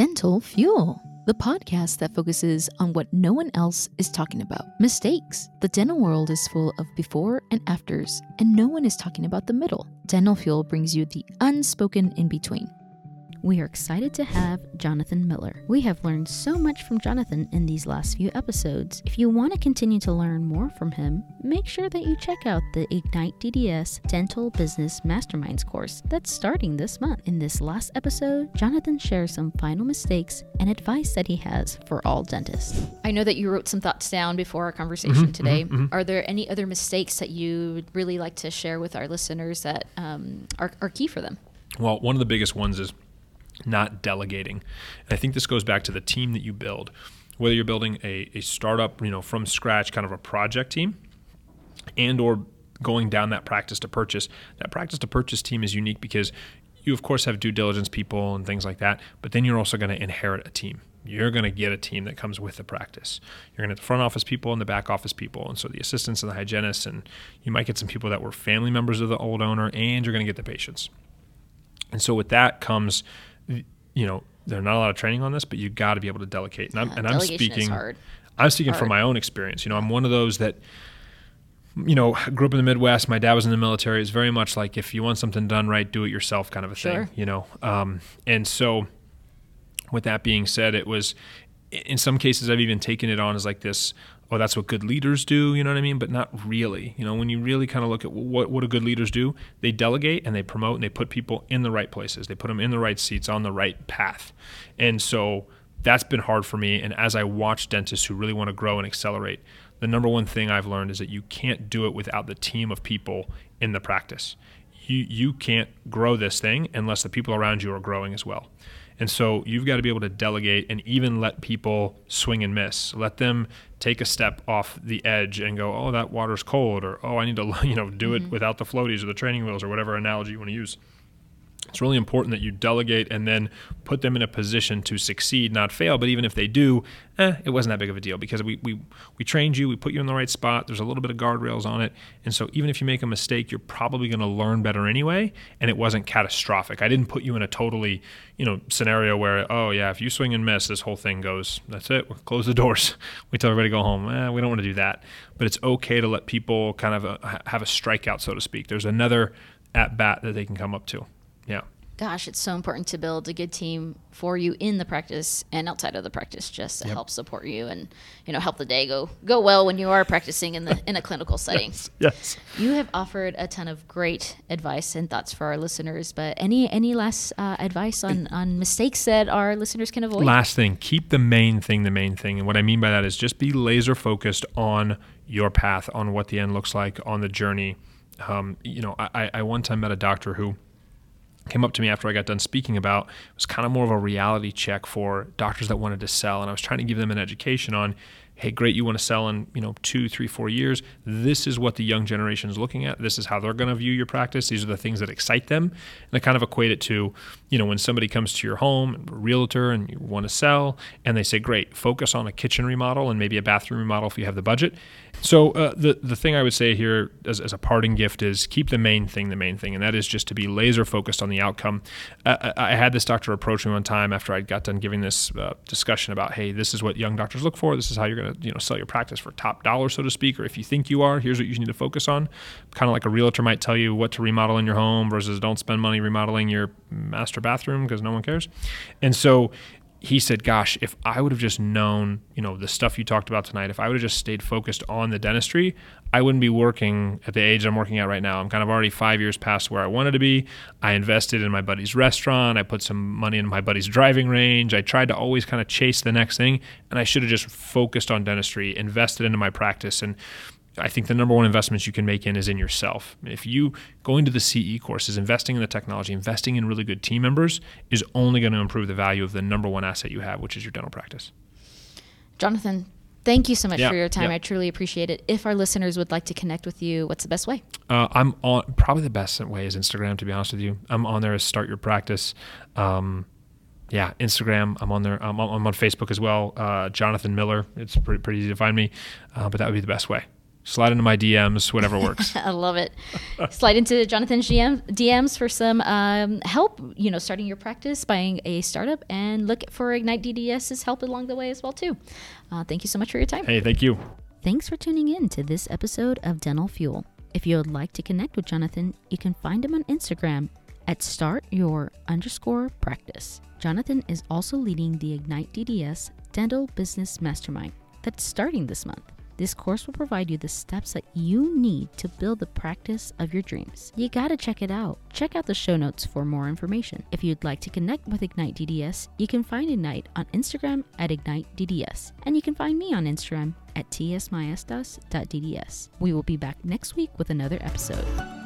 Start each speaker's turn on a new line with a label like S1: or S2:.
S1: Dental Fuel, the podcast that focuses on what no one else is talking about mistakes. The dental world is full of before and afters, and no one is talking about the middle. Dental Fuel brings you the unspoken in between. We are excited to have Jonathan Miller. We have learned so much from Jonathan in these last few episodes. If you want to continue to learn more from him, make sure that you check out the Ignite DDS Dental Business Masterminds course that's starting this month. In this last episode, Jonathan shares some final mistakes and advice that he has for all dentists. I know that you wrote some thoughts down before our conversation mm-hmm, today. Mm-hmm, mm-hmm. Are there any other mistakes that you would really like to share with our listeners that um, are, are key for them?
S2: Well, one of the biggest ones is not delegating. And I think this goes back to the team that you build. Whether you're building a, a startup, you know, from scratch, kind of a project team, and or going down that practice to purchase, that practice to purchase team is unique because you of course have due diligence people and things like that, but then you're also going to inherit a team. You're going to get a team that comes with the practice. You're going to get the front office people and the back office people, and so the assistants and the hygienists, and you might get some people that were family members of the old owner, and you're going to get the patients. And so with that comes, you know, there's not a lot of training on this, but you got to be able to delegate. And I'm,
S1: Yeah,
S2: and I'm speaking. I'm speaking from my own experience. You know, I'm one of those that, you know, grew up in the Midwest. My dad was in the military. It's very much like if you want something done right, do it yourself kind of a
S1: Sure.
S2: thing. You know, um, and so with that being said, it was in some cases I've even taken it on as like this. Oh, that's what good leaders do. You know what I mean? But not really. You know, when you really kind of look at what what do good leaders do, they delegate and they promote and they put people in the right places. They put them in the right seats on the right path. And so that's been hard for me. And as I watch dentists who really want to grow and accelerate, the number one thing I've learned is that you can't do it without the team of people in the practice. You you can't grow this thing unless the people around you are growing as well. And so you've got to be able to delegate and even let people swing and miss. Let them take a step off the edge and go, "Oh, that water's cold," or "Oh, I need to, you know, do it mm-hmm. without the floaties or the training wheels or whatever analogy you want to use." It's really important that you delegate and then put them in a position to succeed, not fail. But even if they do, eh, it wasn't that big of a deal because we, we, we trained you, we put you in the right spot. There's a little bit of guardrails on it. And so even if you make a mistake, you're probably going to learn better anyway. And it wasn't catastrophic. I didn't put you in a totally, you know, scenario where, oh, yeah, if you swing and miss, this whole thing goes, that's it. We'll close the doors. We tell everybody to go home. Eh, we don't want to do that. But it's okay to let people kind of uh ha- have a strikeout, so to speak. There's another at bat that they can come up to. Yeah.
S1: Gosh, it's so important to build a good team for you in the practice and outside of the practice, just to
S2: Yep.
S1: help support you and you know help the day go go well when you are practicing in the in a clinical setting.
S2: Yes.
S1: You have offered a ton of great advice and thoughts for our listeners, but any any last uh, advice on on mistakes that our listeners can avoid?
S2: Last thing, keep the main thing the main thing. And what I mean by that is just be laser focused on your path, on what the end looks like, on the journey. Um, you know, I, I one time met a doctor who came up to me after I got done speaking about was kind of more of a reality check for doctors that wanted to sell. And I was trying to give them an education on, hey, great, you want to sell in, you know, two, three, four years. This is what the young generation is looking at. This is how they're going to view your practice. These are the things that excite them. And I kind of equate it to, you know, when somebody comes to your home, a realtor, and you want to sell, and they say, great, focus on a kitchen remodel and maybe a bathroom remodel if you have the budget. So uh, the the thing I would say here as, as a parting gift is keep the main thing the main thing, and that is just to be laser focused on the outcome. Uh, I had this doctor approach me one time after I got done giving this uh, discussion about, hey, this is what young doctors look for. This is how you're going to you know sell your practice for top dollar, so to speak. Or if you think you are, here's what you need to focus on. Kind of like a realtor might tell you what to remodel in your home versus don't spend money remodeling your master bathroom because no one cares. And so he said, "Gosh, if I would have just known, you know, the stuff you talked about tonight, if I would have just stayed focused on the dentistry, I wouldn't be working at the age I'm working at right now. I'm kind of already five years past where I wanted to be. I invested in my buddy's restaurant. I put some money in my buddy's driving range. I tried to always kind of chase the next thing, and I should have just focused on dentistry, invested into my practice, and." I think the number one investments you can make in is in yourself. If you going to the CE courses, investing in the technology, investing in really good team members is only going to improve the value of the number one asset you have, which is your dental practice.
S1: Jonathan, thank you so much
S2: Yeah,
S1: for your time.
S2: yeah.
S1: I truly appreciate it. If our listeners would like to connect with you, what's the best way?
S2: Uh, I'm on probably the best way is Instagram. To be honest with you, I'm on there as start your practice. Um, yeah, Instagram. I'm on there. I'm on, I'm on Facebook as well. Uh, Jonathan Miller. It's pretty, pretty easy to find me, uh, but that would be the best way. Slide into my DMs, whatever works.
S1: I love it. slide into Jonathan's GM, DMs for some um, help, you know, starting your practice, buying a startup, and look for Ignite DDS's help along the way as well, too. Uh, thank you so much for your time.
S2: Hey, thank you.
S1: Thanks for tuning in to this episode of Dental Fuel. If you would like to connect with Jonathan, you can find him on Instagram at start your underscore practice. Jonathan is also leading the Ignite DDS Dental Business Mastermind that's starting this month. This course will provide you the steps that you need to build the practice of your dreams. You gotta check it out. Check out the show notes for more information. If you'd like to connect with Ignite DDS, you can find Ignite on Instagram at Ignite DDS, and you can find me on Instagram at tsmaestas.dds. We will be back next week with another episode.